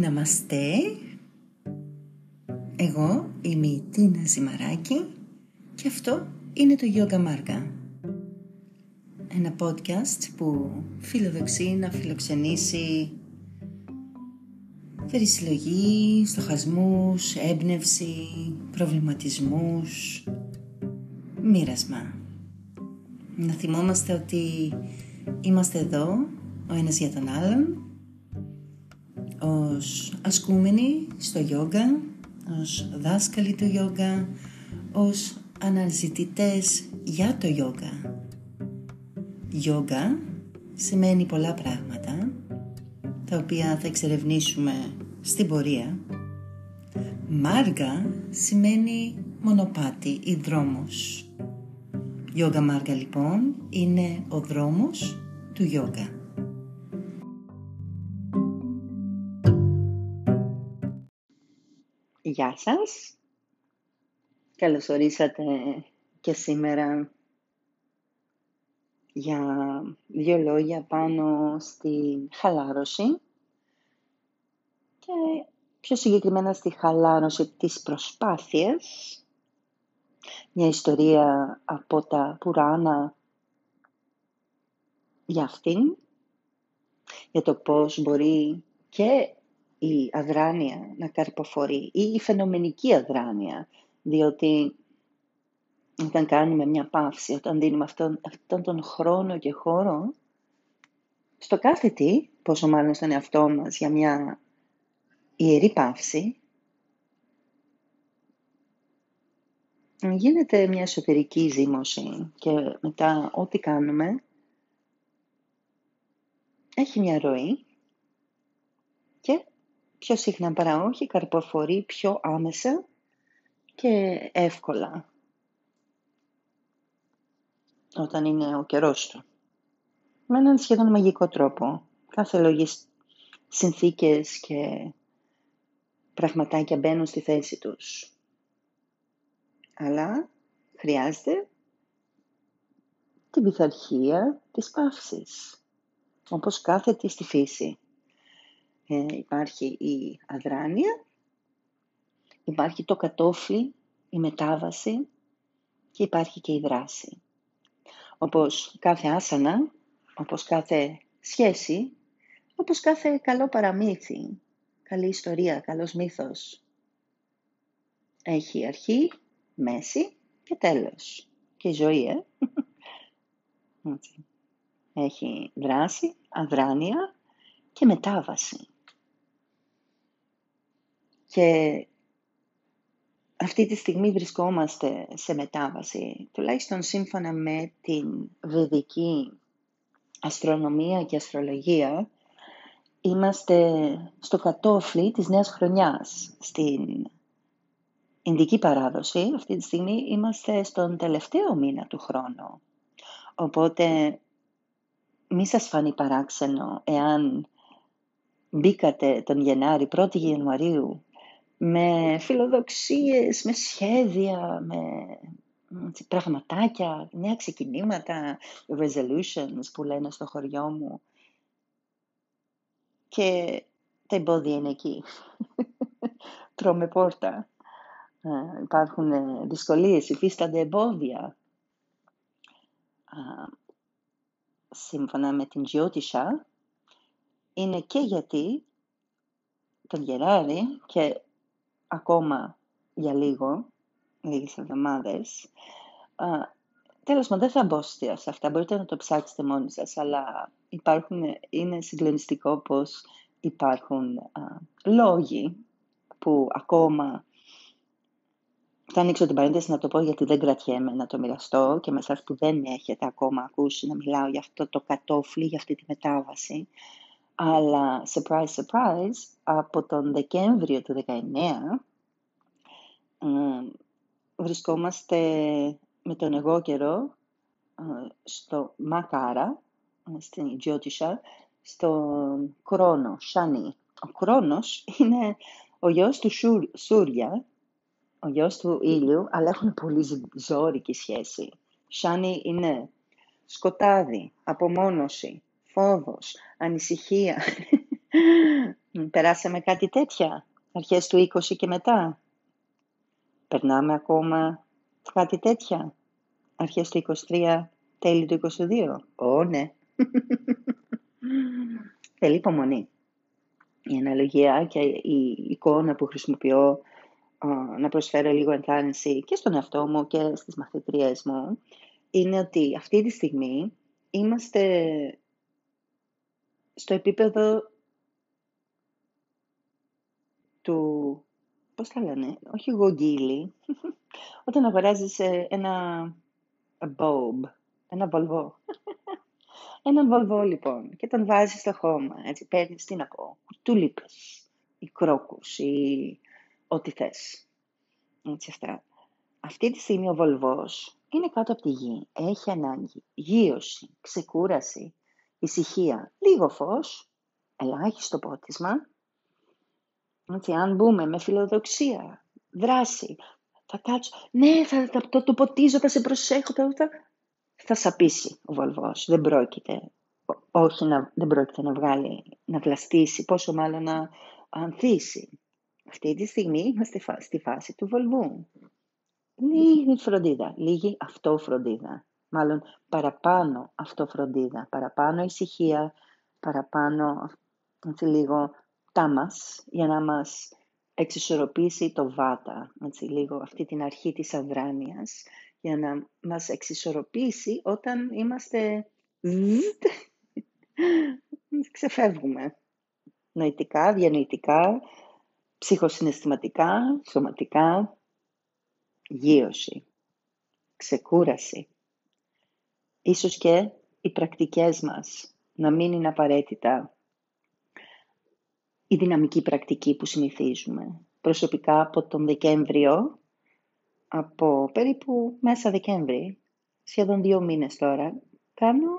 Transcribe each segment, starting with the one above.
Ναμαστέ. Εγώ είμαι η Τίνα Ζημαράκη και αυτό είναι το Yoga Marga. Ένα podcast που φιλοδοξεί να φιλοξενήσει περισυλλογή, στοχασμούς, έμπνευση, προβληματισμούς, μοίρασμα. Να θυμόμαστε ότι είμαστε εδώ ο ένας για τον άλλον ως ασκούμενοι στο γιόγκα, ως δάσκαλοι του γιόγκα, ως αναζητητές για το γιόγκα. Γιόγκα σημαίνει πολλά πράγματα, τα οποία θα εξερευνήσουμε στην πορεία. Μάργα σημαίνει μονοπάτι ή δρόμος. Γιόγκα Μάργα λοιπόν είναι ο δρόμος του γιόγκα. Γεια σας. Καλώς ορίσατε και σήμερα για δύο λόγια πάνω στη χαλάρωση και πιο συγκεκριμένα στη χαλάρωση της προσπάθειας. Μια ιστορία από τα Πουράνα για αυτήν, για το πώς μπορεί και η αδράνεια να καρποφορεί ή η φαινομενική αδράνεια, διότι όταν κάνουμε μια παύση, όταν δίνουμε αυτόν, αυτόν τον χρόνο και χώρο, στο κάθε τι, πόσο μάλλον στον εαυτό μας για μια ιερή παύση, γίνεται μια εσωτερική ζήμωση και μετά ό,τι κάνουμε έχει μια ροή και πιο συχνά παρά όχι καρποφορεί πιο άμεσα και εύκολα όταν είναι ο καιρός του. Με έναν σχεδόν μαγικό τρόπο. Κάθε λόγη συνθήκες και πραγματάκια μπαίνουν στη θέση τους. Αλλά χρειάζεται την πειθαρχία της παύσης. Όπως κάθεται στη φύση. Ε, υπάρχει η αδράνεια, υπάρχει το κατόφλι, η μετάβαση και υπάρχει και η δράση. Όπως κάθε άσανα, όπως κάθε σχέση, όπως κάθε καλό παραμύθι, καλή ιστορία, καλός μύθος. Έχει αρχή, μέση και τέλος. Και η ζωή, ε. Έχει δράση, αδράνεια και μετάβαση. Και αυτή τη στιγμή βρισκόμαστε σε μετάβαση, τουλάχιστον σύμφωνα με την βεδική αστρονομία και αστρολογία, είμαστε στο κατόφλι της νέας χρονιάς. Στην Ινδική παράδοση, αυτή τη στιγμή είμαστε στον τελευταίο μήνα του χρόνου. Οπότε, μη σας φανεί παράξενο εάν μπήκατε τον Γενάρη, 1η Ιανουαρίου, με φιλοδοξίες, με σχέδια, με πραγματάκια, νέα ξεκινήματα, resolutions που λένε στο χωριό μου. Και τα εμπόδια είναι εκεί. Τρώμε πόρτα. Ε, υπάρχουν ε, δυσκολίες, υφίστανται εμπόδια. σύμφωνα με την Τζιώτισσα, είναι και γιατί τον Γενάρη και ακόμα για λίγο, λίγες εβδομάδες. Τέλος πάντων, δεν θα μπω σε αυτά, μπορείτε να το ψάξετε μόνοι σας, αλλά υπάρχουν, είναι συγκλονιστικό πως υπάρχουν α, λόγοι που ακόμα θα ανοίξω την παρένθεση να το πω γιατί δεν κρατιέμαι να το μοιραστώ και με εσάς που δεν έχετε ακόμα ακούσει να μιλάω για αυτό το κατόφλι, για αυτή τη μετάβαση. Αλλά, surprise, surprise, από τον Δεκέμβριο του 19 βρισκόμαστε με τον εγώ καιρό στο Μακάρα, στην Τζιώτισσα, στον Κρόνο, Σάνι. Ο Κρόνος είναι ο γιος του Σούρια, ο γιος του ήλιου, αλλά έχουν πολύ ζώρικη σχέση. Σάνι είναι σκοτάδι, απομόνωση, φόβος, ανησυχία. Περάσαμε κάτι τέτοια, αρχές του 20 και μετά. Περνάμε ακόμα κάτι τέτοια, αρχές του 23, τέλη του 22. Ω, ναι. Θέλει υπομονή. Η αναλογία και η εικόνα που χρησιμοποιώ να προσφέρω λίγο ενθάρρυνση και στον εαυτό μου και στις μαθητρίες μου είναι ότι αυτή τη στιγμή είμαστε στο επίπεδο του, πώς θα λένε, όχι γογγίλι, όταν αγοράζεις ε, ένα bulb, ένα βολβό. Έναν βολβό λοιπόν και τον βάζεις στο χώμα, έτσι παίρνεις, τι να πω, τούλιπες, ή κρόκους ή ό,τι θες. Έτσι αυτά. Αυτή τη στιγμή ο βολβός είναι κάτω από τη γη. Έχει ανάγκη γύρωση, ξεκούραση, ησυχία, λίγο φως, ελάχιστο πότισμα. Έτσι, αν μπούμε με φιλοδοξία, δράση, θα κάτσω, ναι, θα, θα το, το ποτίζω, θα σε προσέχω, θα, θα, θα σαπίσει ο βολβός. Δεν πρόκειται, όχι να, δεν πρόκειται να βγάλει, να βλαστήσει, πόσο μάλλον να ανθίσει. Αυτή τη στιγμή είμαστε στη φάση του βολβού. Λίγη φροντίδα, λίγη αυτοφροντίδα. Μάλλον παραπάνω αυτοφροντίδα, παραπάνω ησυχία, παραπάνω έτσι λίγο τάμας για να μας εξισορροπήσει το βάτα, έτσι λίγο αυτή την αρχή της αδράνειας, για να μας εξισορροπήσει όταν είμαστε ξεφεύγουμε. Νοητικά, διανοητικά, ψυχοσυναισθηματικά, σωματικά, γύρωση, ξεκούραση. Ίσως και οι πρακτικές μας να μην είναι απαραίτητα η δυναμική πρακτική που συνηθίζουμε. Προσωπικά από τον Δεκέμβριο, από περίπου μέσα Δεκέμβρη, σχεδόν δύο μήνες τώρα, κάνω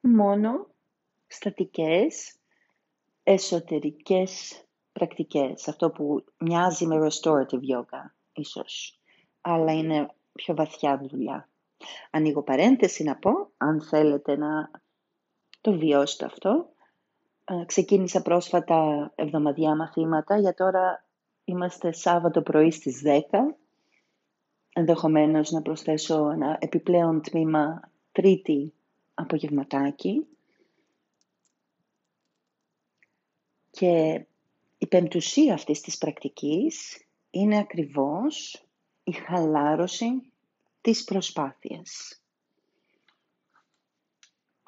μόνο στατικές, εσωτερικές πρακτικές. Αυτό που μοιάζει με restorative yoga, ίσως. Αλλά είναι πιο βαθιά δουλειά. Ανοίγω παρένθεση να πω, αν θέλετε να το βιώσετε αυτό. Ε, ξεκίνησα πρόσφατα εβδομαδιά μαθήματα, για τώρα είμαστε Σάββατο πρωί στις 10. Ενδεχομένως να προσθέσω ένα επιπλέον τμήμα τρίτη απογευματάκι. Και η πεμπτουσία αυτής της πρακτικής είναι ακριβώς η χαλάρωση της προσπάθειας.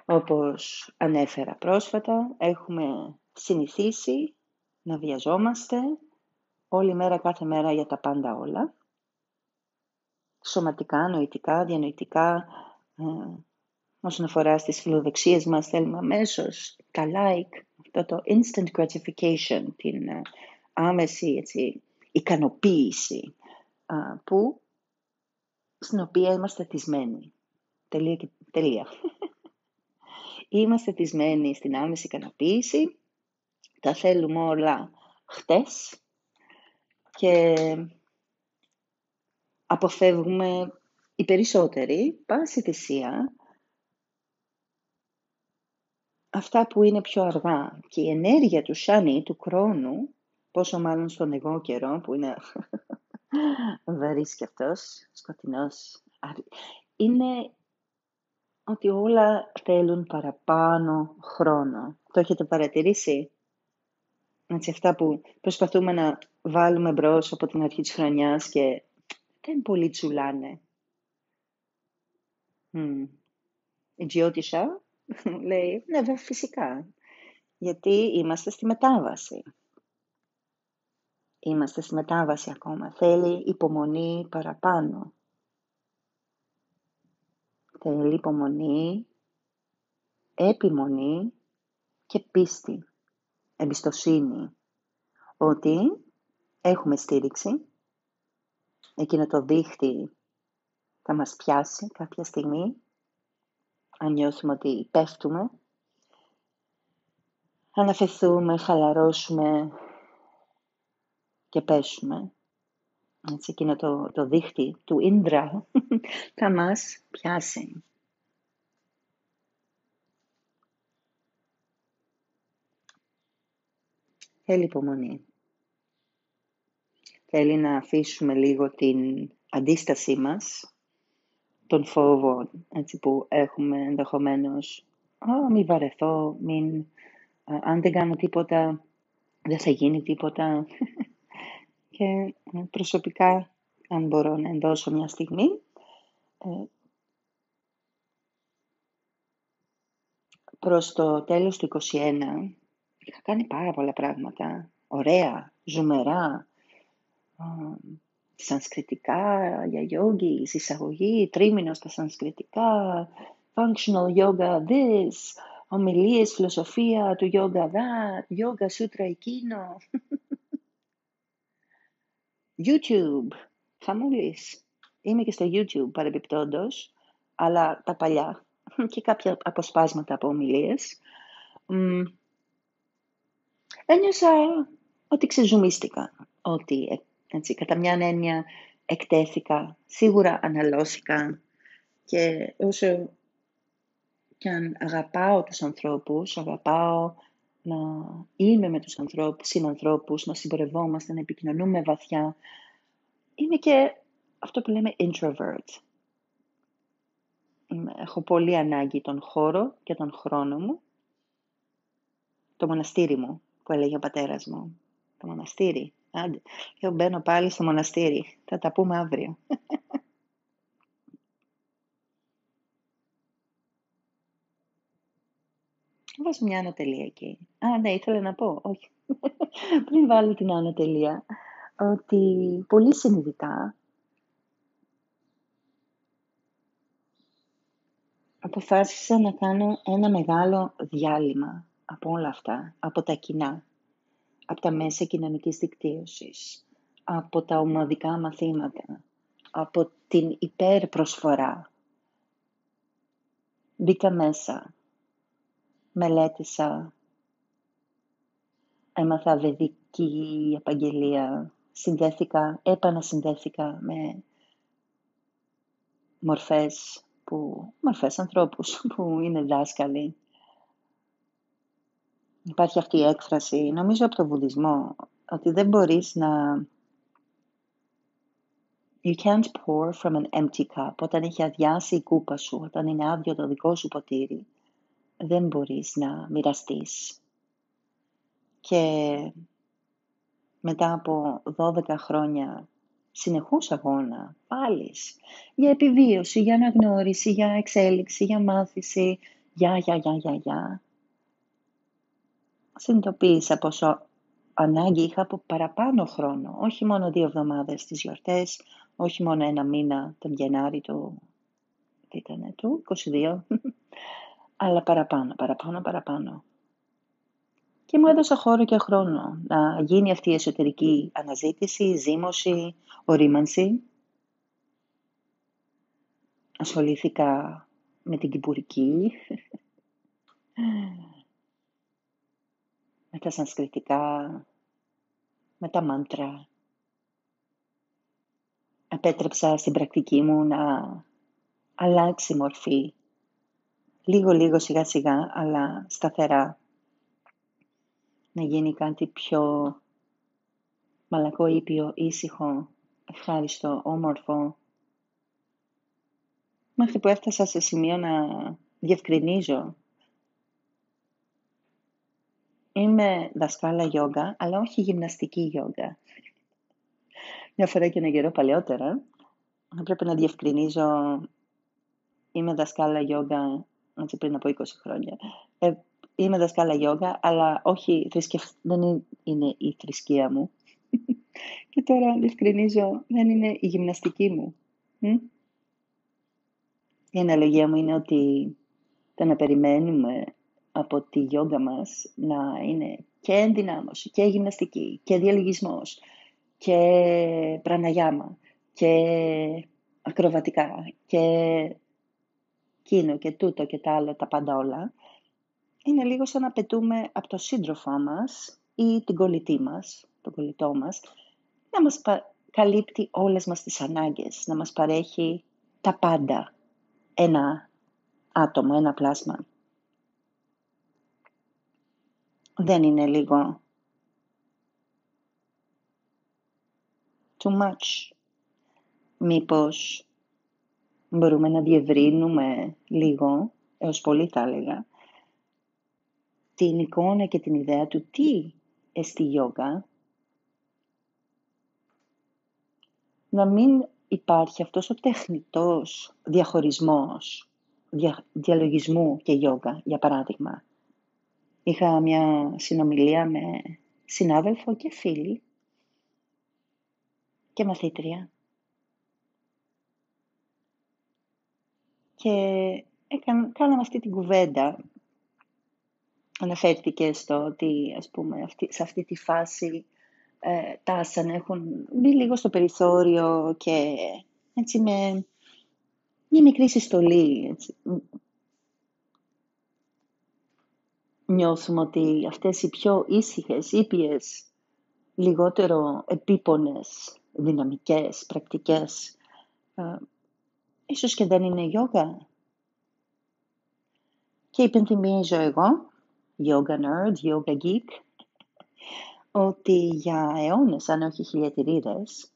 Όπως ανέφερα πρόσφατα, έχουμε συνηθίσει να βιαζόμαστε όλη μέρα, κάθε μέρα για τα πάντα όλα. Σωματικά, νοητικά, διανοητικά, ε, όσον αφορά στις φιλοδοξίες μας, θέλουμε αμέσως τα like, αυτό το instant gratification, την ε, άμεση έτσι, ικανοποίηση, που, στην οποία είμαστε θυσμένοι. Τελεία και τελεία. είμαστε θυσμένοι στην άμεση ικανοποίηση, τα θέλουμε όλα χτες και αποφεύγουμε οι περισσότεροι, πάση θυσία, αυτά που είναι πιο αργά. Και η ενέργεια του Σάνι, του χρόνου, πόσο μάλλον στον εγώ καιρό, που είναι βαρύς και αυτός, σκοτεινός, είναι ότι όλα θέλουν παραπάνω χρόνο. Το έχετε παρατηρήσει; Έτσι, αυτά που προσπαθούμε να βάλουμε μπρος από την αρχή της χρονιάς και δεν πολύ τσουλάνε. Mm. Η Τζιώτησα λέει, ναι βέβαια φυσικά, γιατί είμαστε στη μετάβαση. Είμαστε στη μετάβαση ακόμα. Θέλει υπομονή παραπάνω. Θέλει υπομονή, επιμονή και πίστη, εμπιστοσύνη ότι έχουμε στήριξη, εκείνο το δίχτυ θα μας πιάσει κάποια στιγμή, αν νιώθουμε ότι πέφτουμε, αναφεθούμε, χαλαρώσουμε και πέσουμε. Έτσι, εκείνο το, το δίχτυ του Ίντρα θα μας πιάσει. Θέλει υπομονή. Θέλει να αφήσουμε λίγο την αντίστασή μας, τον φόβο έτσι, που έχουμε ενδεχομένως. «Α, μην βαρεθώ, μην... αν δεν κάνω τίποτα, δεν θα γίνει τίποτα». Και ε, προσωπικά, αν μπορώ να ενδώσω μια στιγμή, ε, προς το τέλος του 21 είχα κάνει πάρα πολλά πράγματα. Ωραία, ζουμερά, σανσκριτικά για γιόγκι, εισαγωγή, τρίμηνο στα σανσκριτικά, functional yoga this, ομιλίες, φιλοσοφία του yoga that, yoga sutra εκείνο. YouTube, θα μου λύσει. Είμαι και στο YouTube παρεμπιπτόντως, αλλά τα παλιά και κάποια αποσπάσματα από ομιλίες. Ένιωσα ότι ξεζουμίστηκα, ότι έτσι, κατά μια έννοια εκτέθηκα, σίγουρα αναλώθηκα και όσο και αν αγαπάω τους ανθρώπους, αγαπάω να είμαι με τους ανθρώπους, συνανθρώπους, να συμπορευόμαστε, να επικοινωνούμε βαθιά, είμαι και αυτό που λέμε introvert. Έχω πολύ ανάγκη τον χώρο και τον χρόνο μου, το μοναστήρι μου, που έλεγε ο πατέρας μου. Το μοναστήρι. Άντε, εγώ μπαίνω πάλι στο μοναστήρι. Θα τα πούμε αύριο. Βάζω μια ανατελεία εκεί. Α, ναι, ήθελα να πω. Όχι. Πριν βάλω την ανατελεία, ότι πολύ συνειδητά αποφάσισα να κάνω ένα μεγάλο διάλειμμα από όλα αυτά, από τα κοινά, από τα μέσα κοινωνικής δικτύωσης, από τα ομαδικά μαθήματα, από την υπερπροσφορά. Μπήκα μέσα, μελέτησα, έμαθα βεδική επαγγελία, συνδέθηκα, επανασυνδέθηκα με μορφές, που, μορφές ανθρώπους που είναι δάσκαλοι. Υπάρχει αυτή η έκφραση, νομίζω από το βουδισμό, ότι δεν μπορείς να... You can't pour from an empty cup. Όταν έχει αδειάσει η κούπα σου, όταν είναι άδειο το δικό σου ποτήρι, δεν μπορείς να μοιραστείς. Και μετά από 12 χρόνια συνεχούς αγώνα, πάλι, για επιβίωση, για αναγνώριση, για εξέλιξη, για μάθηση, για, για, για, για, για, συνειδητοποίησα πόσο ανάγκη είχα από παραπάνω χρόνο. Όχι μόνο δύο εβδομάδες στις γιορτές, όχι μόνο ένα μήνα τον Γενάρη του, τι ήταν, του 22, αλλά παραπάνω, παραπάνω, παραπάνω. Και μου έδωσα χώρο και χρόνο να γίνει αυτή η εσωτερική αναζήτηση, ζήμωση, ορίμανση. Ασχολήθηκα με την κυπουρική, με τα σανσκριτικά, με τα μάντρα. Απέτρεψα στην πρακτική μου να αλλάξει μορφή. Λίγο-λίγο σιγά-σιγά, αλλά σταθερά. Να γίνει κάτι πιο μαλακό, ήπιο, ήσυχο, ευχάριστο, όμορφο. Μέχρι που έφτασα σε σημείο να διευκρινίζω Είμαι δασκάλα γιόγκα, αλλά όχι γυμναστική γιόγκα. Μια φορά και ένα καιρό παλαιότερα, πρέπει να διευκρινίζω, είμαι δασκάλα γιόγκα, έτσι πριν από 20 χρόνια. Ε, είμαι δασκάλα γιόγκα, αλλά όχι δεν είναι η θρησκεία μου. και τώρα διευκρινίζω, δεν είναι η γυμναστική μου. Η αναλογία μου είναι ότι το να περιμένουμε από τη γιόγκα μας να είναι και ενδυνάμωση και γυμναστική και διαλυγισμός και πραναγιάμα και ακροβατικά και εκείνο και τούτο και τα άλλα, τα πάντα όλα, είναι λίγο σαν να πετούμε από το σύντροφό μας ή την κολλητή μας, τον κολλητό μας, να μας καλύπτει όλες μας τις ανάγκες, να μας παρέχει τα πάντα ένα άτομο, ένα πλάσμα. Δεν είναι λίγο too much. Μήπως μπορούμε να διευρύνουμε λίγο, έως πολύ θα έλεγα, την εικόνα και την ιδέα του τι εστί γιόγκα, να μην υπάρχει αυτός ο τεχνητός διαχωρισμός δια, διαλογισμού και γιόγκα, για παράδειγμα. Είχα μια συνομιλία με συνάδελφο και φίλη και μαθήτρια. Και έκαν, κάναμε αυτή την κουβέντα. Αναφέρθηκε στο ότι, ας πούμε, αυτή, σε αυτή τη φάση ε, τάσαν έχουν μπει λίγο στο περιθώριο και έτσι με μια μικρή συστολή. Έτσι. Νιώθουμε ότι αυτές οι πιο ήσυχες, ήπιες, λιγότερο επίπονες, δυναμικές, πρακτικές, ε, ίσως και δεν είναι γιόγκα. Και υπενθυμίζω εγώ, yoga nerd, yoga geek, ότι για αιώνες, αν όχι χιλιατηρίδες,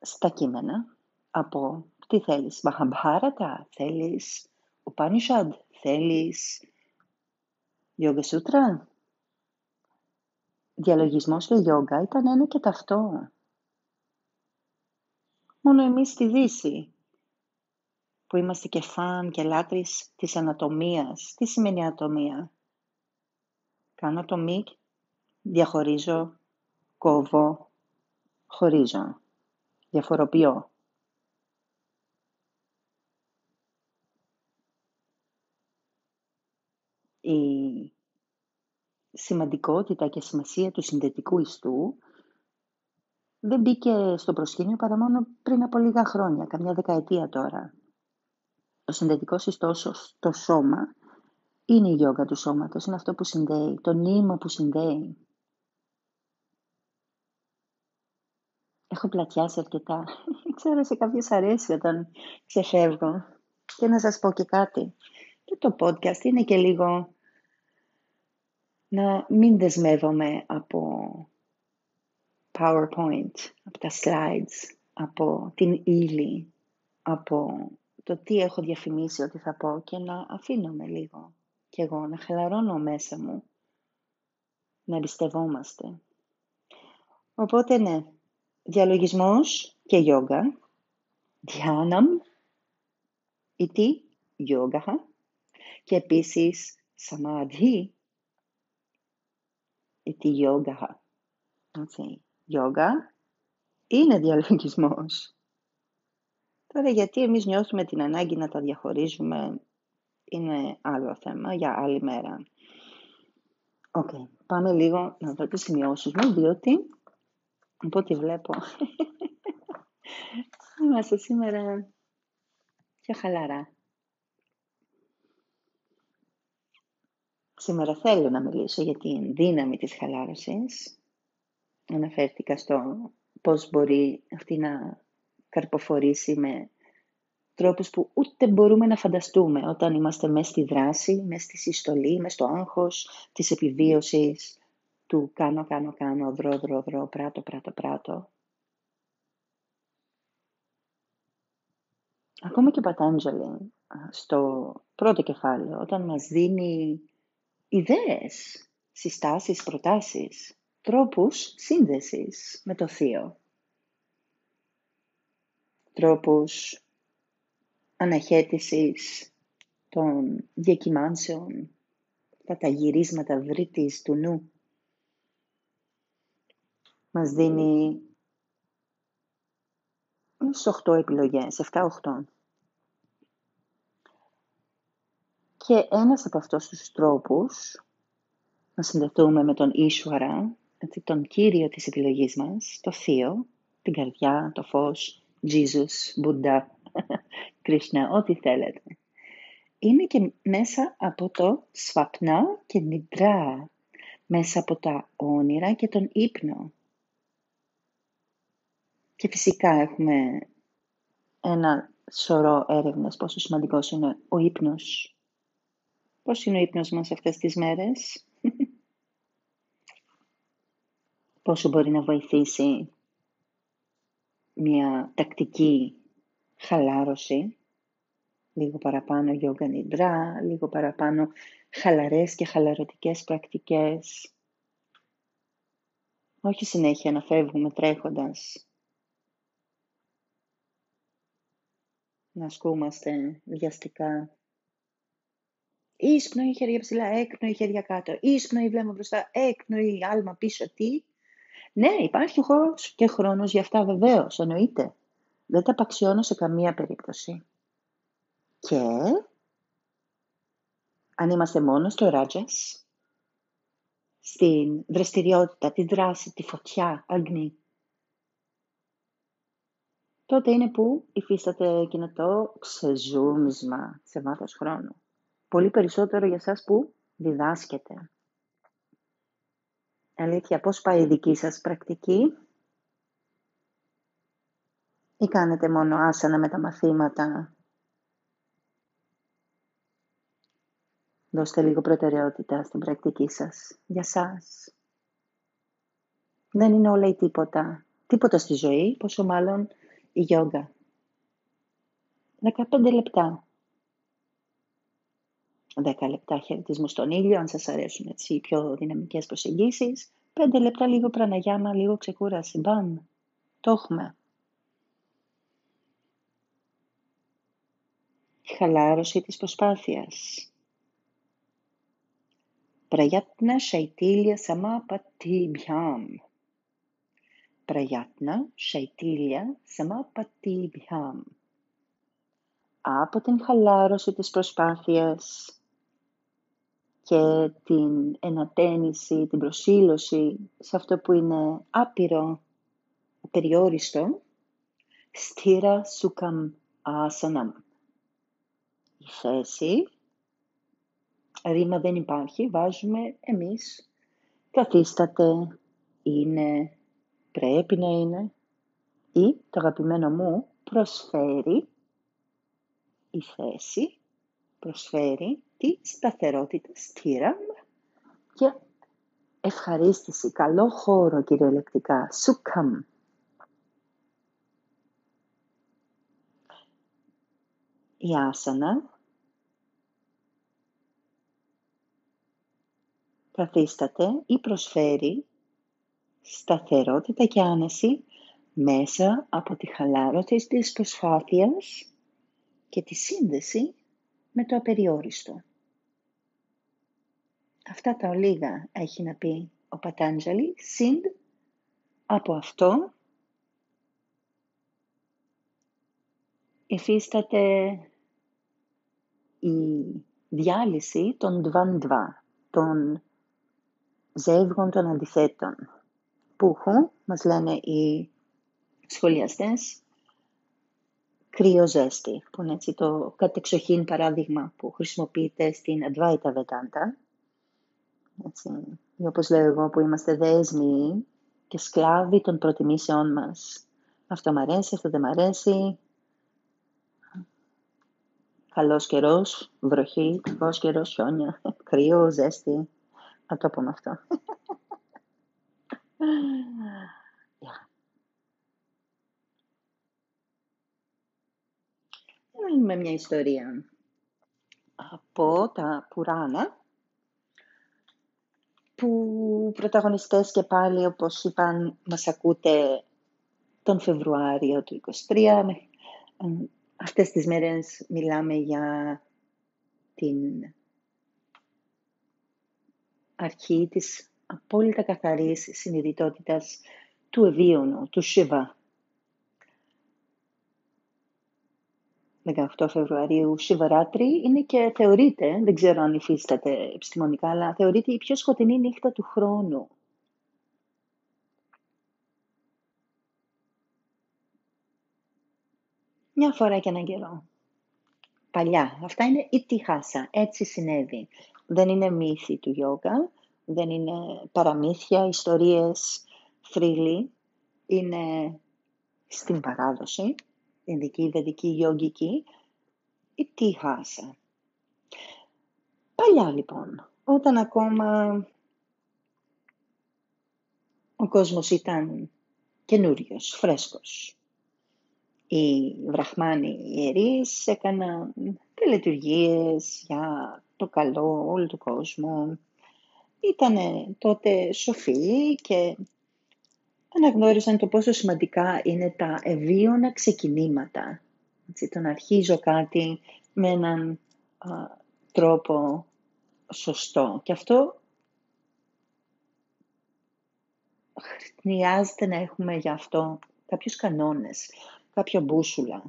στα κείμενα από τι θέλεις, Μαχαμπάρατα, θέλεις Upanishad, θέλεις Yoga Sutra. Διαλογισμός και γιόγκα ήταν ένα και ταυτό. Μόνο εμείς στη Δύση, που είμαστε και φαν και λάτρεις της ανατομίας. Τι σημαίνει ανατομία; Κάνω ατομί, διαχωρίζω, κόβω, χωρίζω, διαφοροποιώ. Η σημαντικότητα και σημασία του συνδετικού ιστού δεν μπήκε στο προσκήνιο παρά μόνο πριν από λίγα χρόνια, καμιά δεκαετία τώρα. Ο συνδετικός ιστός στο σώμα είναι η γιόγκα του σώματος, είναι αυτό που συνδέει, το νήμα που συνδέει. Έχω πλατιάσει αρκετά. Ξέρω σε κάποιες αρέσεις όταν ξεφεύγω. Και να σας πω και κάτι. Και το podcast είναι και λίγο να μην δεσμεύομαι από PowerPoint, από τα slides, από την ύλη, από το τι έχω διαφημίσει ότι θα πω και να αφήνομαι λίγο και εγώ να χαλαρώνω μέσα μου, να εμπιστευόμαστε. Οπότε ναι, διαλογισμός και γιόγκα, διάναμ, iti, γιόγκα και επίσης samadhi, iti yoga. Έτσι, γιόγκα είναι διαλογισμός. Τώρα γιατί εμείς νιώθουμε την ανάγκη να τα διαχωρίζουμε είναι άλλο θέμα για άλλη μέρα. Οκ, πάμε λίγο να δω τις σημειώσεις μου, διότι από ό,τι βλέπω είμαστε σήμερα πιο χαλαρά. Σήμερα θέλω να μιλήσω για την δύναμη της χαλάρωσης. Αναφέρθηκα στο πώς μπορεί αυτή να καρποφορήσει με τρόπους που ούτε μπορούμε να φανταστούμε όταν είμαστε μέσα στη δράση, μέσα στη συστολή, μέσα στο άγχος της επιβίωσης, του κάνω, κάνω, κάνω, δρώ, δρώ, δρώ, πράτο, πράτο, πράτο. Ακόμα και ο Πατάντζελε στο πρώτο κεφάλαιο, όταν μας δίνει ιδέες, συστάσεις, προτάσεις, τρόπους σύνδεσης με το Θείο. Τρόπους αναχέτησης των διακυμάνσεων, τα γυρίσματα βρύτης του νου. Μας δίνει στις 8 επιλογές, 7-8. Και ένας από αυτούς τους τρόπους να συνδεθούμε με τον Ίσουαρα, τον Κύριο της επιλογής μας, το Θείο, την καρδιά, το φως, Jesus, Μπουντά, Κρίσνα, ό,τι θέλετε. Είναι και μέσα από το σφαπνά και νιντρά, μέσα από τα όνειρα και τον ύπνο. Και φυσικά έχουμε ένα σωρό έρευνες πόσο σημαντικός είναι ο ύπνος. Πώς είναι ο ύπνος μας αυτές τις μέρες; Πόσο μπορεί να βοηθήσει μια τακτική χαλάρωση, λίγο παραπάνω yoga nidra, λίγο παραπάνω χαλαρές και χαλαρωτικές πρακτικές. Όχι συνέχεια να φεύγουμε τρέχοντας. Να ασκούμαστε βιαστικά. Ίσπνοη χέρια ψηλά, έκπνοη χέρια κάτω. Ίσπνοη βλέμμα μπροστά, έκπνοη άλμα πίσω. Τι. Ναι, υπάρχει χώρος και χρόνος για αυτά βεβαίως, εννοείται. Δεν τα απαξιώνω σε καμία περίπτωση. Και αν είμαστε μόνος στο ράτζας, στην δραστηριότητα, τη δράση, τη φωτιά, αγνή, τότε είναι που υφίσταται εκείνο το ξεζούμισμα σε βάθος χρόνου. Πολύ περισσότερο για σας που διδάσκετε. Αλήθεια, πώς πάει η δική σας πρακτική; Ή κάνετε μόνο άσανα με τα μαθήματα; Δώστε λίγο προτεραιότητα στην πρακτική σας, για σας. Δεν είναι όλα ή τίποτα. Τίποτα στη ζωή, πόσο μάλλον η γιόγκα. 15 λεπτά. 10 λεπτά χαιρετισμού στον ήλιο, αν σας αρέσουν έτσι οι πιο δυναμικές προσεγγίσεις. 5 λεπτά λίγο πραναγιάμα, λίγο ξεκούραση. Μπαμ. Το έχουμε. χαλάρωση της προσπάθειας. Πραγιάτνα σαϊτήλια σαμαπατibhyam. Πραγιάτνα σαϊτήλια σαμαπατibhyam. Από την χαλάρωση της προσπάθειας και την ενατένιση, την προσήλωση σε αυτό που είναι άπειρο, περιόριστο, στήρα σουκαμ άσαναμ η θέση. Ρήμα δεν υπάρχει, βάζουμε εμείς. Καθίσταται, είναι, πρέπει να είναι ή το αγαπημένο μου προσφέρει η θέση, προσφέρει τη σταθερότητα, στήραμ και ευχαρίστηση, καλό χώρο κυριολεκτικά, σουκαμ. Η άσανα καθίσταται ή προσφέρει σταθερότητα και άνεση μέσα από τη χαλάρωση της προσπάθειας και τη σύνδεση με το απεριόριστο. Αυτά τα ολίγα έχει να πει ο Πατάντζαλη, συν από αυτό υφίσταται η διάλυση των δβαντβα, των ζεύγων των αντιθέτων. Που έχουν, μας λένε οι σχολιαστές, κρύο ζέστη, που είναι έτσι το κατεξοχήν παράδειγμα που χρησιμοποιείται στην Advaita Vedanta. Έτσι, ή όπως λέω εγώ που είμαστε δέσμοι και σκλάβοι των προτιμήσεών μας. Αυτό μ' αρέσει, αυτό δεν μ' αρέσει. Καλός καιρός, βροχή, κακός καιρός, χιόνια, κρύο, ζέστη. Θα το πούμε αυτό. yeah. με μια ιστορία από τα Πουράνα που πρωταγωνιστές και πάλι όπως είπαν μας ακούτε τον Φεβρουάριο του 23 αυτές τις μέρες μιλάμε για την αρχή της απόλυτα καθαρής συνειδητότητας του ευίωνου, του Σιβα. 18 Φεβρουαρίου Σιβαράτρι είναι και θεωρείται, δεν ξέρω αν υφίσταται επιστημονικά, αλλά θεωρείται η πιο σκοτεινή νύχτα του χρόνου. Μια φορά και έναν καιρό. Παλιά. Αυτά είναι η τυχάσα. Έτσι συνέβη δεν είναι μύθι του γιόγκα, δεν είναι παραμύθια, ιστορίες θρύλοι, είναι στην παράδοση, ειδική, βεδική, γιόγκικη, η τυχάσα. Παλιά λοιπόν, όταν ακόμα ο κόσμος ήταν καινούριος, φρέσκος. Οι βραχμάνοι ιερείς έκαναν τελετουργίες για το καλό όλου του κόσμου. Ήταν τότε σοφοί και αναγνώρισαν το πόσο σημαντικά είναι τα ευίωνα ξεκινήματα. Έτσι, το να αρχίζω κάτι με έναν τρόπο σωστό. Και αυτό χρειάζεται να έχουμε γι' αυτό κάποιους κανόνες, κάποια μπούσουλα.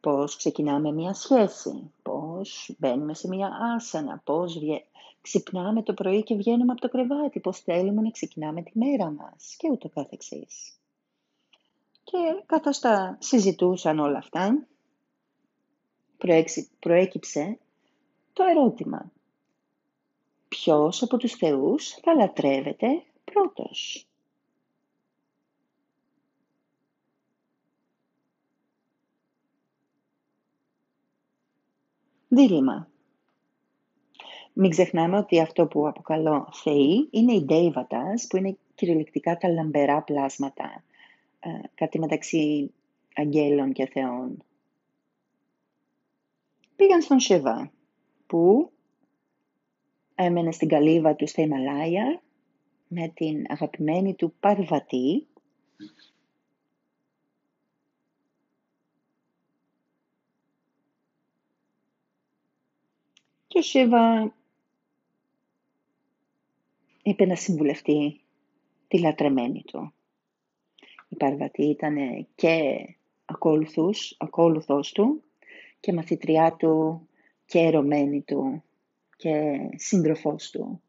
Πώς ξεκινάμε μια σχέση, πώς μπαίνουμε σε μια άσανα, πώς ξυπνάμε το πρωί και βγαίνουμε από το κρεβάτι, πώς θέλουμε να ξεκινάμε τη μέρα μας και ούτω καθεξής. Και καθώς τα συζητούσαν όλα αυτά, προέκυψε το ερώτημα. Ποιος από τους θεούς θα λατρεύεται πρώτος; Δίλημα. Μην ξεχνάμε ότι αυτό που αποκαλώ θεοί είναι οι ντέιβατας, που είναι κυριολεκτικά τα λαμπερά πλάσματα, ε, κάτι μεταξύ αγγέλων και θεών. Πήγαν στον Σεβά, που έμενε στην καλύβα του στα Ιμαλάια με την αγαπημένη του Παρβατή και ο Σίβα είπε να συμβουλευτεί τη λατρεμένη του. Η Παρβατή ήταν και ακόλουθος, ακόλουθος του και μαθητριά του και ερωμένη του και σύντροφός του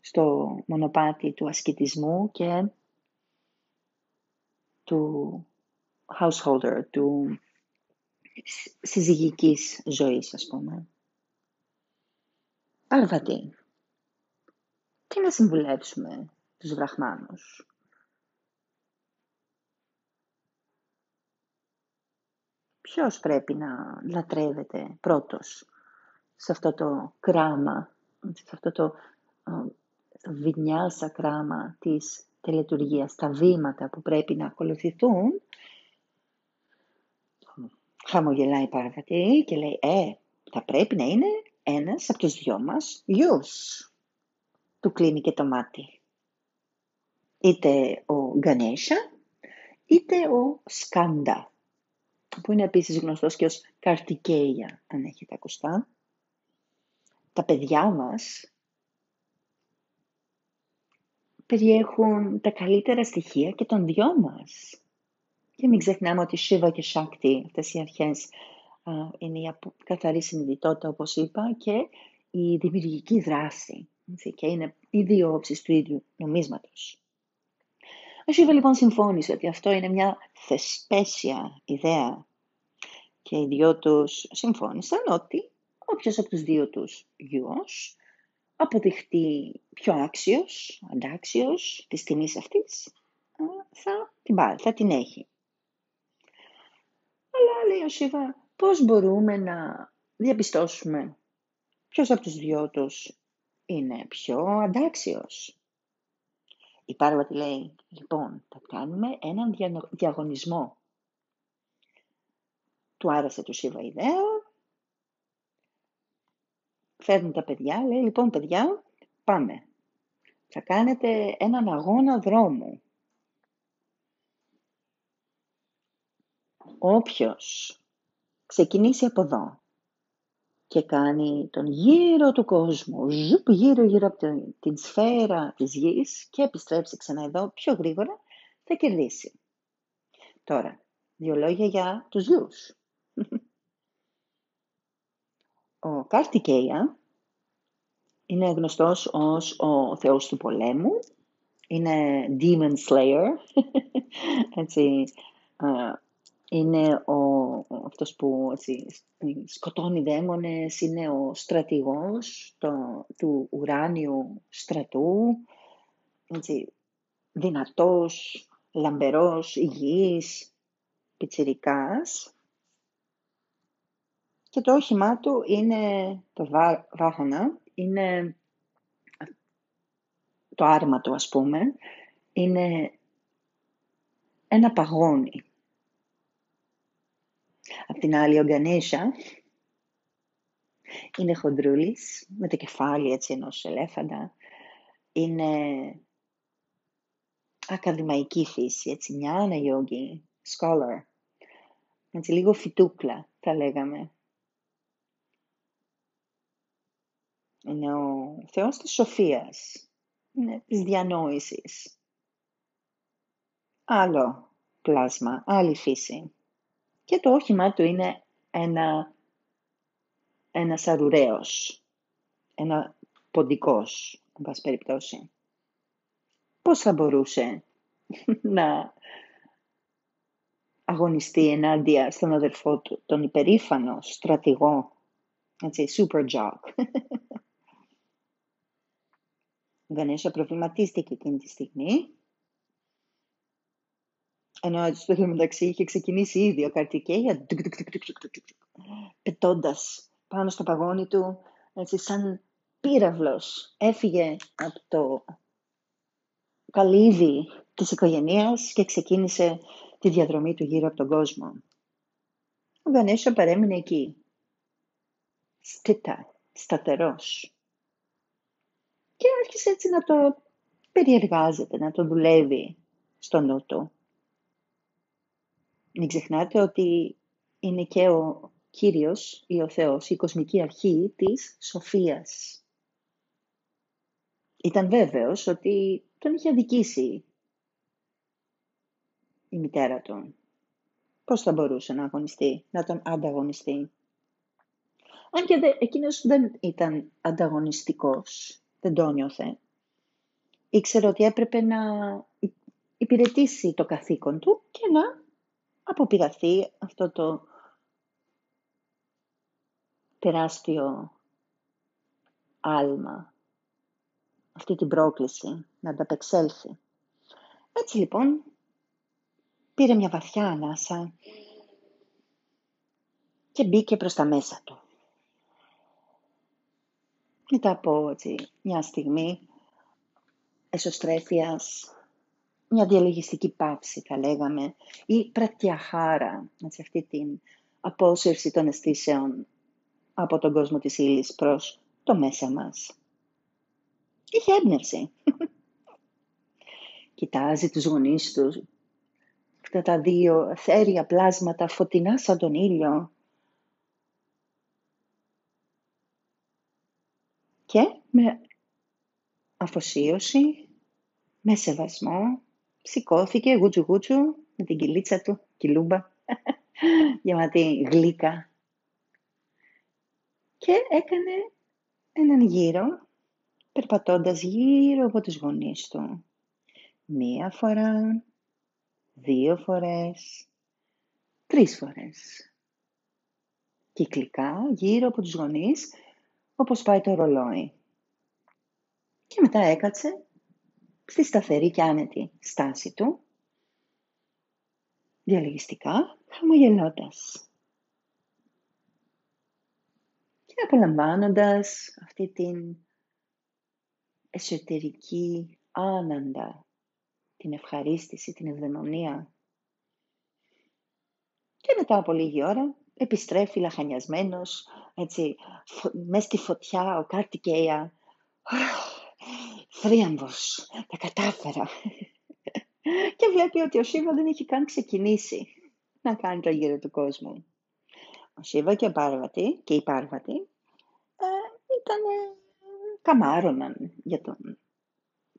στο μονοπάτι του ασκητισμού και του householder, του συζυγικής ζωής, ας πούμε. Παρβατή. Τι να συμβουλεύσουμε τους βραχμάνους; Ποιος πρέπει να λατρεύεται πρώτος σε αυτό το κράμα, σε αυτό το, το βινιάσα κράμα της τελετουργίας, τα βήματα που πρέπει να ακολουθηθούν; Χαμογελάει η Παρβατή και λέει, ε, θα πρέπει να είναι ένας από τους δυο μας γιους. Του κλείνει και το μάτι. Είτε ο Γκανέσha, είτε ο Σκάντα, που είναι επίσης γνωστός και ως Καρτικέια, αν έχετε ακουστά τα παιδιά μας περιέχουν τα καλύτερα στοιχεία και των δυο μας. Και μην ξεχνάμε ότι Shiva και Shakti, αυτές οι αρχές, είναι η καθαρή συνειδητότητα, όπως είπα, και η δημιουργική δράση. Και είναι οι δύο όψεις του ίδιου νομίσματος. Ο Shiva λοιπόν συμφώνησε ότι αυτό είναι μια θεσπέσια ιδέα και οι δυο τους συμφώνησαν ότι όποιος από τους δύο τους γιους αποδειχτεί πιο άξιος, αντάξιος της τιμής αυτής, θα την πάρει, θα την έχει. Αλλά λέει ο Σίβα, πώς μπορούμε να διαπιστώσουμε ποιος από τους δυο τους είναι πιο αντάξιος. Η Πάρβατη λέει, λοιπόν, θα κάνουμε έναν διαγωνισμό. Του άρεσε του Σίβα ιδέα, φέρνουν τα παιδιά, λέει λοιπόν παιδιά πάμε. Θα κάνετε έναν αγώνα δρόμου. Όποιος ξεκινήσει από εδώ και κάνει τον γύρο του κόσμου, ζουπ γύρω γύρω από την, την σφαίρα της γης και επιστρέψει ξανά εδώ πιο γρήγορα, θα κερδίσει. Τώρα, δύο λόγια για τους γιους. Ο Καρτικέια είναι γνωστός ως ο θεός του πολέμου. Είναι Demon Slayer. έτσι, είναι ο, αυτός που έτσι, σκοτώνει δαίμονες, είναι ο στρατηγός το, του ουράνιου στρατού, έτσι, δυνατός, λαμπερός, υγιής, πιτσιρικάς και το όχημά του είναι το βάχανα, είναι το άρμα του ας πούμε, είναι ένα παγόνι. Απ' την άλλη ο Γκανέσια είναι χοντρούλης, με το κεφάλι έτσι ενός ελέφαντα. Είναι ακαδημαϊκή φύση, έτσι μια αναγιόγκη, scholar. Έτσι λίγο φυτούκλα θα λέγαμε. Είναι ο Θεός της σοφίας, είναι της διανόησης. Άλλο πλάσμα, άλλη φύση. Και το όχημά του είναι ένα, ένας αρουραίος, ένα ποντικός, εν πάση περιπτώσει. Πώς θα μπορούσε να αγωνιστεί ενάντια στον αδερφό του, τον υπερήφανο στρατηγό, έτσι, super jock. Ο Γανέσια προβληματίστηκε εκείνη τη στιγμή, ενώ έτσι στο μεταξύ είχε ξεκινήσει ήδη ο Καρτικέια, πετώντας πάνω στο παγόνι του, έτσι σαν πύραυλος, έφυγε από το καλύβι της οικογένειας και ξεκίνησε τη διαδρομή του γύρω από τον κόσμο. Ο Γανέσια παρέμεινε εκεί, στήτα, σταθερός. Και άρχισε έτσι να το περιεργάζεται, να το δουλεύει στο νου του. Μην ξεχνάτε ότι είναι και ο Κύριος ή ο Θεός, η κοσμική αρχή της σοφίας. Ήταν βέβαιος ότι τον είχε αδικήσει η μητέρα του. Πώς θα μπορούσε να αγωνιστεί, να τον ανταγωνιστεί; Αν και δε, εκείνος δεν ήταν ανταγωνιστικός, δεν το νιώθε. Ήξερε ότι έπρεπε να υπηρετήσει το καθήκον του και να αποπειραθεί αυτό το τεράστιο άλμα, αυτή την πρόκληση, να ανταπεξέλθει. Έτσι λοιπόν, πήρε μια βαθιά ανάσα και μπήκε προς τα μέσα του. Μετά από έτσι, μια στιγμή εσωστρέφειας, μια διαλογιστική πάυση θα λέγαμε, ή πρατιαχάρα, έτσι, αυτή την απόσυρση των αισθήσεων από τον κόσμο της ύλης προς το μέσα μας. Είχε έμπνευση. Κοιτάζει τους γονείς τους, αυτά τα δύο θέρια πλάσματα φωτεινά σαν τον ήλιο. Και με αφοσίωση, με σεβασμό, σηκώθηκε γούτσου γούτσου με την κυλίτσα του, κιλούμπα, γεμάτη γλύκα. Και έκανε έναν γύρο, περπατώντας γύρω από τους γονείς του. Μία φορά, δύο φορές, τρεις φορές. Κυκλικά γύρω από τους γονείς, όπως πάει το ρολόι. Και μετά έκατσε στη σταθερή και άνετη στάση του, διαλογιστικά χαμογελώντας. Και απολαμβάνοντας αυτή την εσωτερική άναντα, την ευχαρίστηση, την ευδαιμονία. Και μετά από λίγη ώρα επιστρέφει λαχανιασμένος, έτσι, μες στη φωτιά ο Κάρτικέια, θρίαμβος, τα κατάφερα. και βλέπει ότι ο Σίβα δεν έχει καν ξεκινήσει να κάνει το γύρο του κόσμου. Ο Σίβα και, ο Πάρβατη, και η Πάρβατη ε, ήταν καμάρωναν για τον,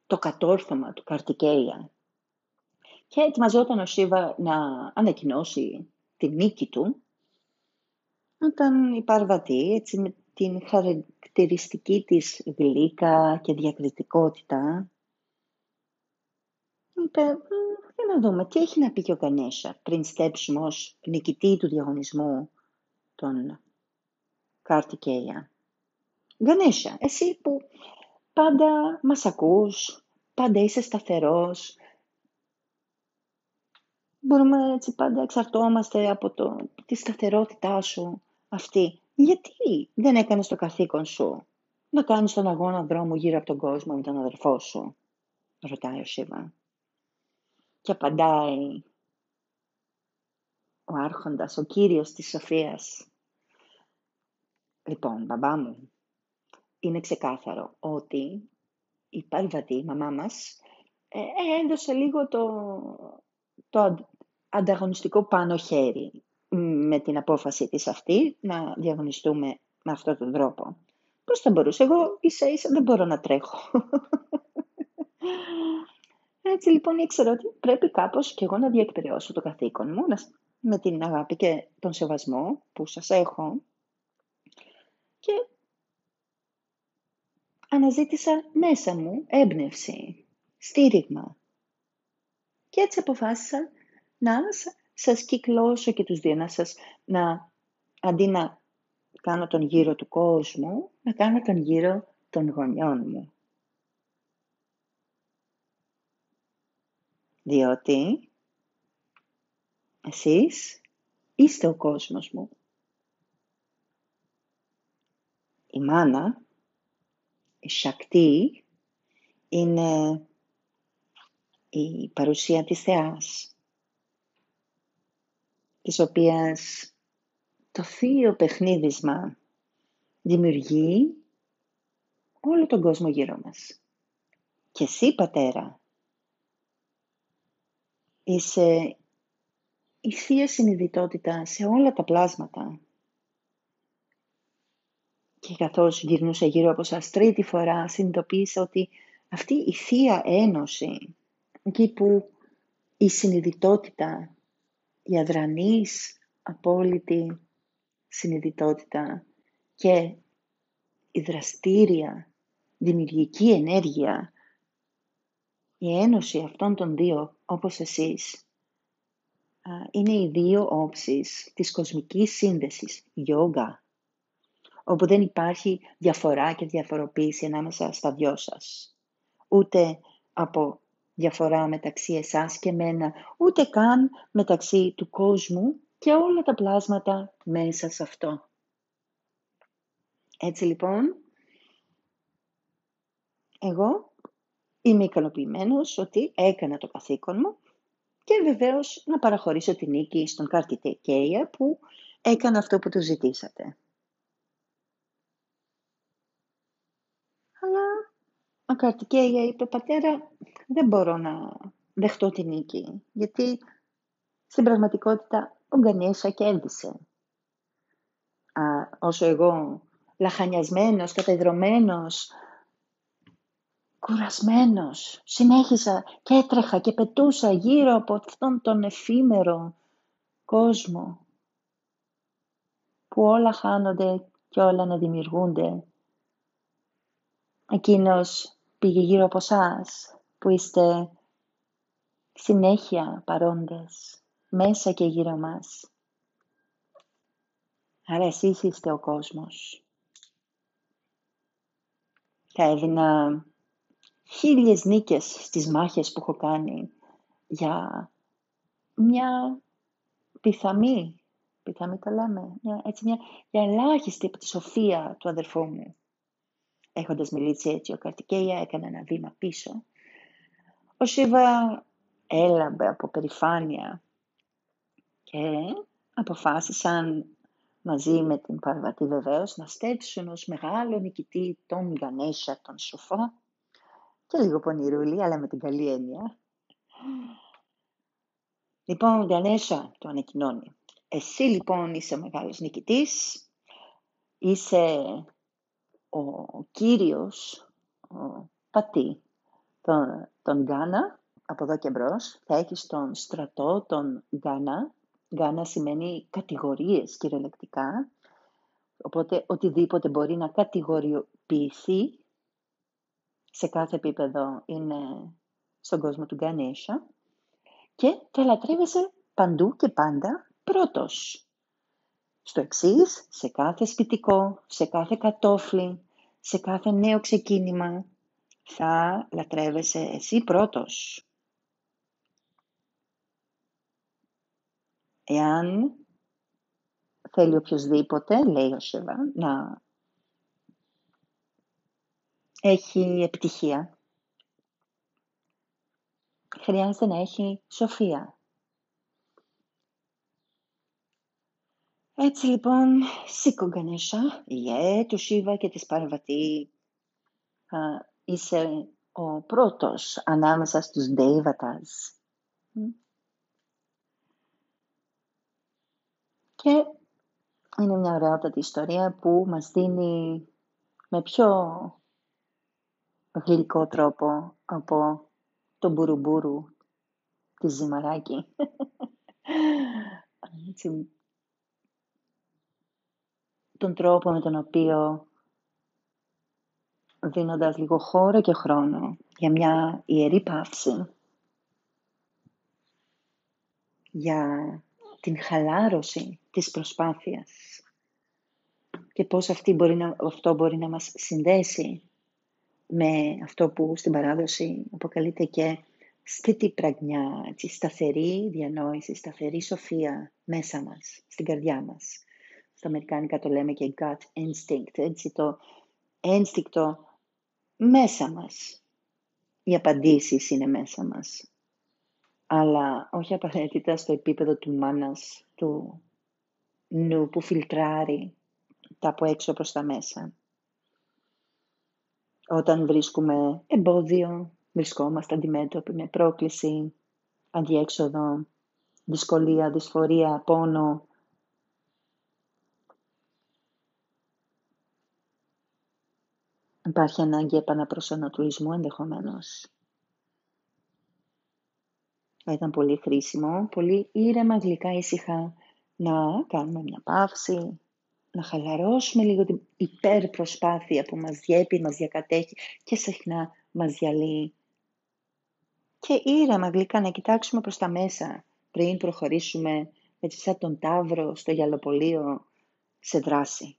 το κατόρθωμα του Καρτικέια. Και ετοιμαζόταν ο Σίβα να ανακοινώσει τη νίκη του, όταν η Πάρβατη έτσι με την χαρακτηριστική της γλύκα και διακριτικότητα είπε, για να δούμε τι έχει να πει και ο Κανέσα πριν στέψουμε ως νικητή του διαγωνισμού τον Καρτικέια. Γανέσια, εσύ που πάντα μας ακούς, πάντα είσαι σταθερός, μπορούμε έτσι πάντα εξαρτώμαστε από το, τη σταθερότητά σου αυτή. Γιατί δεν έκανες το καθήκον σου να κάνεις τον αγώνα δρόμου γύρω από τον κόσμο με τον αδερφό σου. ρωτάει ο Σίβα. Και απαντάει ο άρχοντας, ο κύριος της Σοφίας. Λοιπόν, μπαμπά μου, είναι ξεκάθαρο ότι η Παρβατή, η μαμά μας, ε, ε, έδωσε λίγο το, το ανταγωνιστικό πάνω χέρι με την απόφαση της αυτή να διαγωνιστούμε με αυτόν τον τρόπο. Πώς θα μπορούσα, εγώ ίσα ίσα δεν μπορώ να τρέχω. Έτσι λοιπόν ήξερα ότι πρέπει κάπως και εγώ να διεκπαιρεώσω το καθήκον μου με την αγάπη και τον σεβασμό που σας έχω και αναζήτησα μέσα μου έμπνευση, στήριγμα. Και έτσι αποφάσισα να σας κυκλώσω και τους δύο, να σας, να, αντί να κάνω τον γύρο του κόσμου, να κάνω τον γύρο των γονιών μου. Διότι εσείς είστε ο κόσμος μου. Η μάνα, η Σακτή, είναι η παρουσία της Θεάς, της οποίας το θείο παιχνίδισμα δημιουργεί όλο τον κόσμο γύρω μας. Και εσύ, πατέρα, είσαι η θεία συνειδητότητα σε όλα τα πλάσματα. Και καθώς γυρνούσα γύρω από σας τρίτη φορά, συνειδητοποίησα ότι αυτή η θεία ένωση, εκεί που η συνειδητότητα, η αδρανής, απόλυτη συνειδητότητα και η δραστήρια, δημιουργική ενέργεια, η ένωση αυτών των δύο, όπως εσείς, είναι οι δύο όψεις της κοσμικής σύνδεσης, γιόγκα, όπου δεν υπάρχει διαφορά και διαφοροποίηση ανάμεσα στα δυο σας. Ούτε από διαφορά μεταξύ εσάς και μένα, ούτε καν μεταξύ του κόσμου και όλα τα πλάσματα μέσα σε αυτό. Έτσι λοιπόν, εγώ είμαι ικανοποιημένος ότι έκανα το καθήκον μου και βεβαίως να παραχωρήσω την νίκη στον Καρτιτεκέια που έκανε αυτό που του ζητήσατε. Αλλά ο Καρτικέια είπε «Πατέρα, δεν μπορώ να δεχτώ την νίκη, γιατί στην πραγματικότητα ο Γκανέσα κέρδισε. Α, όσο εγώ λαχανιασμένος, κατεδρωμένος, κουρασμένος. Συνέχισα και έτρεχα και πετούσα γύρω από αυτόν τον εφήμερο κόσμο που όλα χάνονται και όλα να δημιουργούνται. Εκείνος πήγε γύρω από σας που είστε συνέχεια παρόντες μέσα και γύρω μας. Άρα εσείς είστε ο κόσμος. Θα έδινα χίλιες νίκες στις μάχες που έχω κάνει για μια πιθαμή, πιθαμή το λέμε, μια, έτσι μια, για ελάχιστη από τη σοφία του αδερφού μου. Έχοντας μιλήσει έτσι, ο Καρτικέια έκανε ένα βήμα πίσω. Ο Σίβα έλαμπε από περηφάνεια και αποφάσισαν μαζί με την Παρβατή βεβαίως να στέψουν ως μεγάλο νικητή τον Γανέσια, τον σοφό και λίγο πονηρούλη, αλλά με την καλή έννοια. Λοιπόν, Γανέσια το ανακοινώνει. Εσύ λοιπόν είσαι ο μεγάλος νικητής, είσαι ο κύριος, ο πατή τον, τον Γκάνα, από εδώ και μπρος, θα έχεις τον στρατό, τον Γκάνα. Γκάνα σημαίνει κατηγορίες κυριολεκτικά, οπότε οτιδήποτε μπορεί να κατηγοριοποιηθεί σε κάθε επίπεδο είναι στον κόσμο του Γκανέσha και θα λατρεύεσαι παντού και πάντα πρώτος. Στο εξής, σε κάθε σπιτικό, σε κάθε κατόφλι, σε κάθε νέο ξεκίνημα, θα λατρεύεσαι εσύ πρώτος. Εάν θέλει οποιοδήποτε, λέει ο Σεβά, να έχει επιτυχία. χρειάζεται να έχει σοφία. Έτσι λοιπόν, σήκω Γκανέσα, γε του Σίβα και της Παρβατή. Είσαι ο πρώτος ανάμεσα στους Ντέιβατας. Και είναι μια ωραιότατη ιστορία που μας δίνει με πιο γλυκό τρόπο από το μπουρουμπουρου τη ζυμαράκι. τον τρόπο με τον οποίο δίνοντας λίγο χώρο και χρόνο για μια ιερή παύση, για την χαλάρωση της προσπάθειας και πώς αυτή μπορεί να, αυτό μπορεί να μας συνδέσει με αυτό που στην παράδοση αποκαλείται και στήτη πραγνιά, σταθερή διανόηση, σταθερή σοφία μέσα μας, στην καρδιά μας. Στα αμερικάνικα το λέμε και gut instinct, έτσι το ένστικτο μέσα μας. Οι απαντήσεις είναι μέσα μας. Αλλά όχι απαραίτητα στο επίπεδο του μάνας, του νου που φιλτράρει τα από έξω προς τα μέσα. Όταν βρίσκουμε εμπόδιο, βρισκόμαστε αντιμέτωποι με πρόκληση, αντιέξοδο, δυσκολία, δυσφορία, πόνο. Υπάρχει ανάγκη επαναπροσανατολισμού ενδεχομένως. Θα ήταν πολύ χρήσιμο, πολύ ήρεμα, γλυκά, ήσυχα να κάνουμε μια παύση, να χαλαρώσουμε λίγο την υπερπροσπάθεια που μας διέπει, μας διακατέχει και συχνά μας διαλύει. Και ήρεμα γλυκά να κοιτάξουμε προς τα μέσα πριν προχωρήσουμε έτσι σαν τον τάβρο στο γυαλοπολείο σε δράση.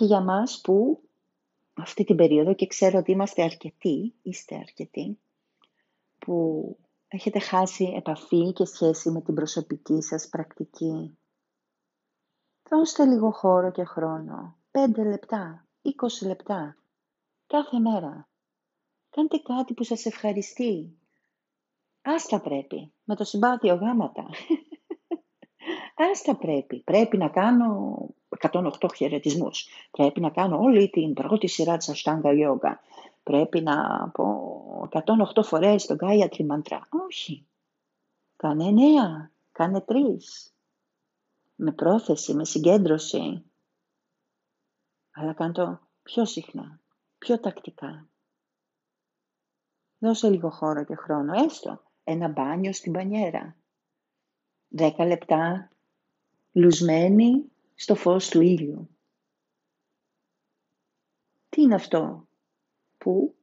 Και για μας που αυτή την περίοδο και ξέρω ότι είμαστε αρκετοί, είστε αρκετοί, που έχετε χάσει επαφή και σχέση με την προσωπική σας πρακτική. Δώστε λίγο χώρο και χρόνο. 5 λεπτά, 20 λεπτά, κάθε μέρα. Κάντε κάτι που σας ευχαριστεί. Άστα πρέπει, με το συμπάθειο γάματα. Άστα πρέπει. Πρέπει να κάνω 108 χαιρετισμούς. Πρέπει να κάνω όλη την πρώτη σειρά της Ashtanga Yoga πρέπει να πω 108 φορές τον Γκάια Τριμαντρά. Όχι. Κάνε εννέα, κάνε τρεις. Με πρόθεση, με συγκέντρωση. Αλλά κάνε το πιο συχνά, πιο τακτικά. Δώσε λίγο χώρο και χρόνο, έστω ένα μπάνιο στην πανιέρα. Δέκα λεπτά λουσμένη στο φως του ήλιου. Τι είναι αυτό που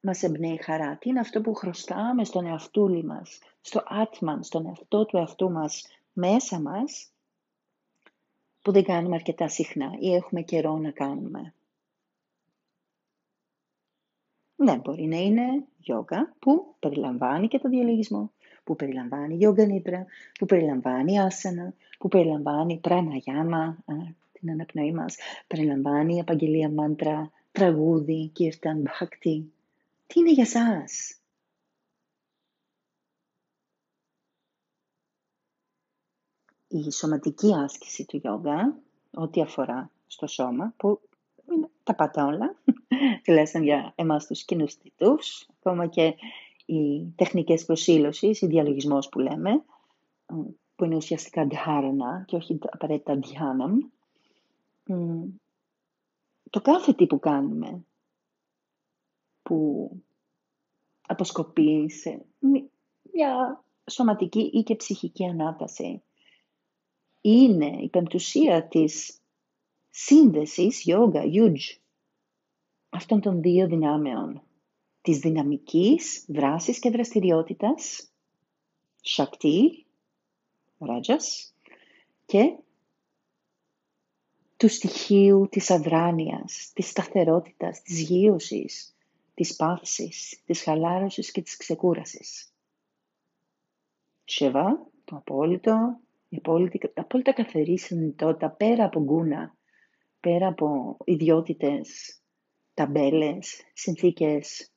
μας εμπνέει χαρά; Τι είναι αυτό που χρωστάμε στον εαυτούλη μας, στο άτμαν, στον εαυτό του εαυτού μας, μέσα μας, που δεν κάνουμε αρκετά συχνά ή έχουμε καιρό να κάνουμε; Ναι, μπορεί να είναι γιόγκα που περιλαμβάνει και το διαλογισμό, που περιλαμβάνει γιόγκα νίτρα, που περιλαμβάνει άσανα, που περιλαμβάνει πραναγιάμα, την αναπνοή μας, περιλαμβάνει απαγγελία μάντρα, τραγούδι, κύρταν, μπχακτή. Τι είναι για σας; Η σωματική άσκηση του γιόγκα, ό,τι αφορά στο σώμα, που είναι τα πάτα όλα, τουλάχιστον για εμάς τους κοινοστητούς, ακόμα και οι τεχνικές προσήλωσης, η διαλογισμός που λέμε, που είναι ουσιαστικά ντχάρανα και όχι απαραίτητα διάναμ, το κάθε τι που κάνουμε που αποσκοπεί σε μια σωματική ή και ψυχική ανάταση είναι η πεμπτουσία της σύνδεσης yoga, huge, αυτών των δύο δυνάμεων της δυναμικής δράσης και δραστηριότητας Shakti, Rajas και του στοιχείου της αδράνειας, της σταθερότητας, της γύρωσης, της παύσης, της χαλάρωσης και της ξεκούρασης. Σεβά, το απόλυτο, η απόλυτη, απόλυτα καθαρή συνειδητότητα πέρα από γκούνα, πέρα από ιδιότητες ταμπέλες, συνθήκες.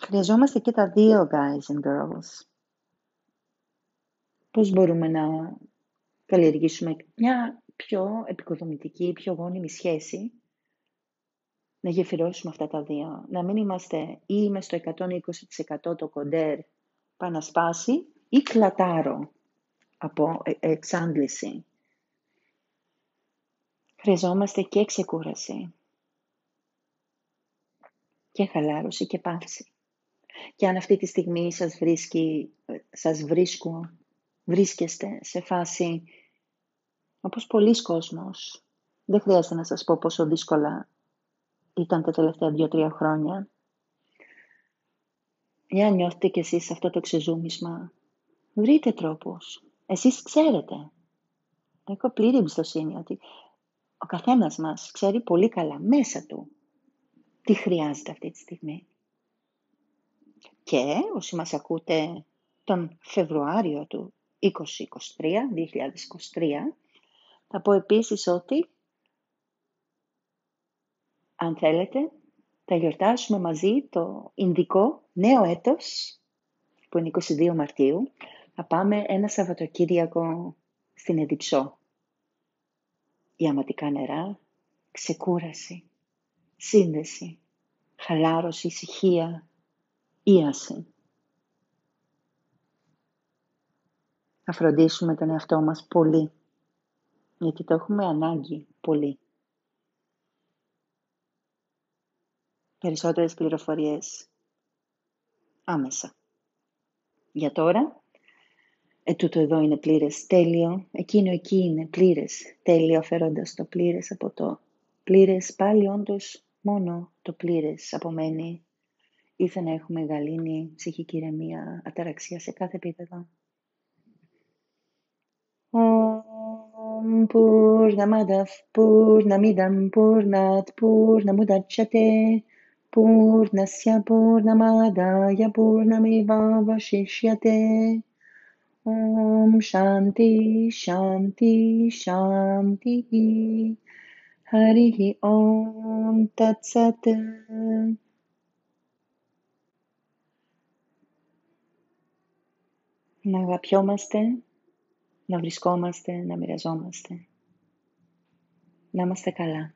Χρειαζόμαστε και τα δύο, guys and girls. Πώς μπορούμε να καλλιεργήσουμε μια πιο επικοδομητική, πιο γόνιμη σχέση, να γεφυρώσουμε αυτά τα δύο. Να μην είμαστε ή είμαι στο 120% το κοντέρ πανασπάσει ή κλατάρω από ε, εξάντληση. Χρειαζόμαστε και ξεκούραση και χαλάρωση και παύση. Και αν αυτή τη στιγμή σας βρίσκει, σας βρίσκω, βρίσκεστε σε φάση όπως πολλοί κόσμος, δεν χρειάζεται να σας πω πόσο δύσκολα ήταν τα τελευταία δύο-τρία χρόνια. Εάν νιώθετε κι εσείς αυτό το ξεζούμισμα, βρείτε τρόπους. Εσείς ξέρετε. Έχω πλήρη εμπιστοσύνη ότι ο καθένας μας ξέρει πολύ καλά μέσα του τι χρειάζεται αυτή τη στιγμή. Και όσοι μας ακούτε τον Φεβρουάριο του 2023, 2023, θα πω επίσης ότι αν θέλετε θα γιορτάσουμε μαζί το Ινδικό νέο έτος που είναι 22 Μαρτίου. Θα πάμε ένα Σαββατοκύριακο στην Εδιψό. Ιαματικά νερά, ξεκούραση, σύνδεση, χαλάρωση, ησυχία, ίαση. Να φροντίσουμε τον εαυτό μας πολύ, γιατί το έχουμε ανάγκη πολύ. Περισσότερες πληροφορίες άμεσα. Για τώρα, ετούτο εδώ είναι πλήρες τέλειο, εκείνο εκεί είναι πλήρες τέλειο, φέροντας το πλήρες από το πλήρες, πάλι όντως μόνο το πλήρες απομένει ήθε να έχουμε γαλήνη, ψυχική αταραξία σε κάθε επίπεδο. Πούρναμανταφ, πούρναμινταμ, πούρνατ, πούρναμουδατσιατέ, πούρνασια, πούρναμανταγια, πούρναμιβαβασίσιατέ. Ωμ Σαντί, Σαντί, Σαντί, Χαρίχι, Ωμ Τατσατέ. Να αγαπιόμαστε, να βρισκόμαστε, να μοιραζόμαστε. Να είμαστε καλά.